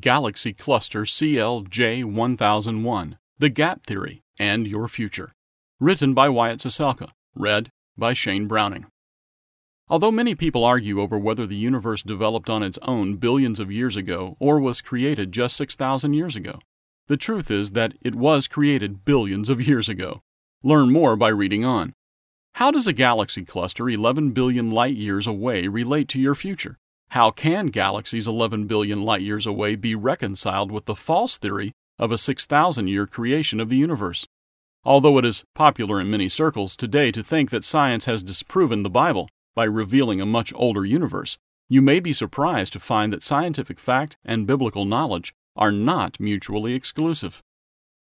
Galaxy Cluster CLJ1001 The Gap Theory and Your Future. Written by Wyatt Ciesielka. Read by Shane Browning. Although many people argue over whether the universe developed on its own billions of years ago or was created just 6,000 years ago, the truth is that it was created billions of years ago. Learn more by reading on. How does a galaxy cluster 11 billion light years away relate to your future? How can galaxies 11 billion light years away be reconciled with the false theory of a 6,000 year creation of the universe? Although it is popular in many circles today to think that science has disproven the Bible by revealing a much older universe, you may be surprised to find that scientific fact and biblical knowledge are not mutually exclusive.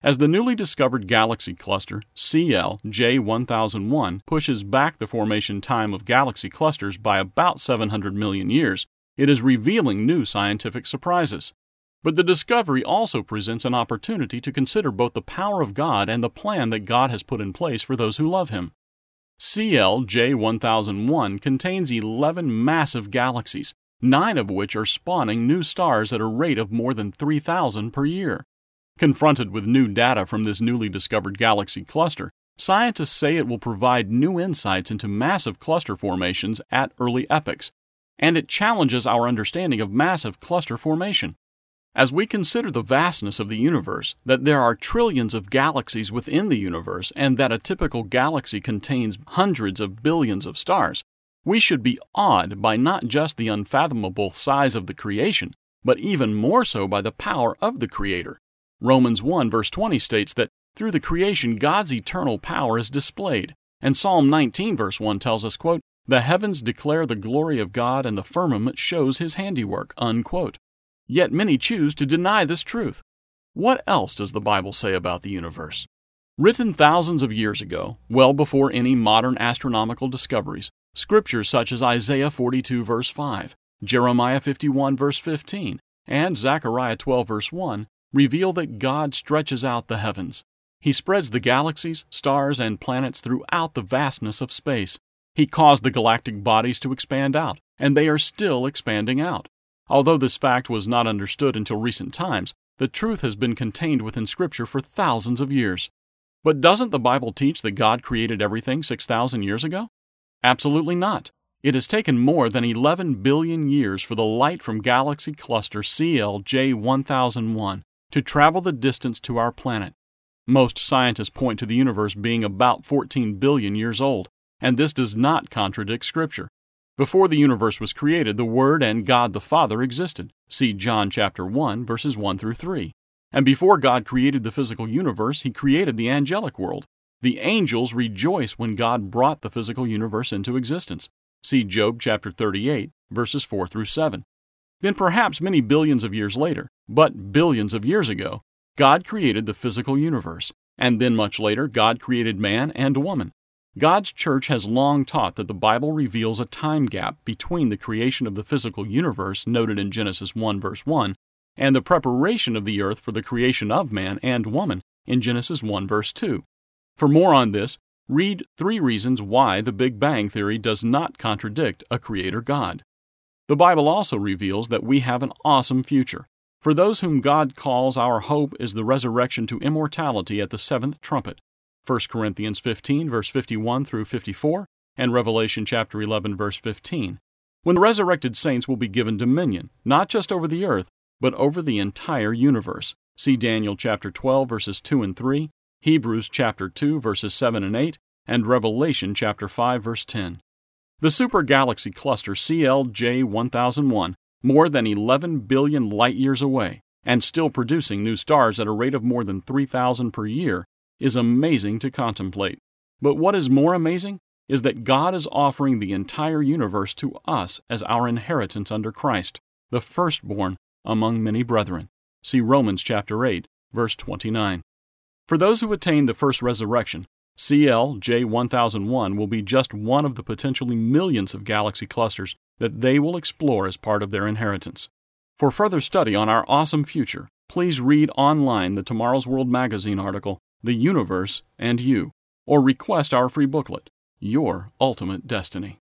As the newly discovered galaxy cluster CL-J1001 pushes back the formation time of galaxy clusters by about 700 million years, it is revealing new scientific surprises. But the discovery also presents an opportunity to consider both the power of God and the plan that God has put in place for those who love Him. CL-J1001 contains 11 massive galaxies, nine of which are spawning new stars at a rate of more than 3,000 per year. Confronted with new data from this newly discovered galaxy cluster, scientists say it will provide new insights into massive cluster formations at early epochs, and it challenges our understanding of massive cluster formation. As we consider the vastness of the universe, that there are trillions of galaxies within the universe, and that a typical galaxy contains hundreds of billions of stars, we should be awed by not just the unfathomable size of the creation, but even more so by the power of the Creator. Romans 1 verse 20 states that through the creation God's eternal power is displayed. And Psalm 19 verse 1 tells us, quote, "The heavens declare the glory of God and the firmament shows his handiwork." Unquote. Yet many choose to deny this truth. What else does the Bible say about the universe? Written thousands of years ago, well before any modern astronomical discoveries, scriptures such as Isaiah 42 verse 5, Jeremiah 51 verse 15, and Zechariah 12 verse 1 reveal that God stretches out the heavens. He spreads the galaxies, stars, and planets throughout the vastness of space. He caused the galactic bodies to expand out, and they are still expanding out. Although this fact was not understood until recent times, the truth has been contained within Scripture for thousands of years. But doesn't the Bible teach that God created everything 6,000 years ago? Absolutely not. It has taken more than 11 billion years for the light from galaxy cluster CLJ 1001 to travel the distance to our planet. Most scientists point to the universe being about 14 billion years old, and this does not contradict Scripture. Before the universe was created, the Word and God the Father existed. See John chapter 1 verses 1 through 3. And before God created the physical universe, he created the angelic world. The angels rejoice when God brought the physical universe into existence. See Job chapter 38 verses 4 through 7. Then perhaps many billions of years later, but billions of years ago, God created the physical universe, and then much later, God created man and woman. God's church has long taught that the Bible reveals a time gap between the creation of the physical universe noted in Genesis 1 verse 1 and the preparation of the earth for the creation of man and woman in Genesis 1 verse 2. For more on this, read three reasons why the Big Bang Theory does not contradict a creator God. The Bible also reveals that we have an awesome future. For those whom God calls, our hope is the resurrection to immortality at the seventh trumpet. 1 Corinthians 15, verse 51 through 54, and Revelation chapter 11, verse 15. When the resurrected saints will be given dominion, not just over the earth, but over the entire universe. See Daniel chapter 12, verses 2 and 3, Hebrews chapter 2, verses 7 and 8, and Revelation chapter 5, verse 10. The super galaxy cluster CLJ 1001, more than 11 billion light years away, and still producing new stars at a rate of more than 3,000 per year, is amazing to contemplate. But what is more amazing is that God is offering the entire universe to us as our inheritance under Christ, the firstborn among many brethren. See Romans chapter 8, verse 29. For those who attain the first resurrection, CL J1001 will be just one of the potentially millions of galaxy clusters that they will explore as part of their inheritance. For further study on our awesome future, please read online the Tomorrow's World magazine article, The Universe and You, or request our free booklet, Your Ultimate Destiny.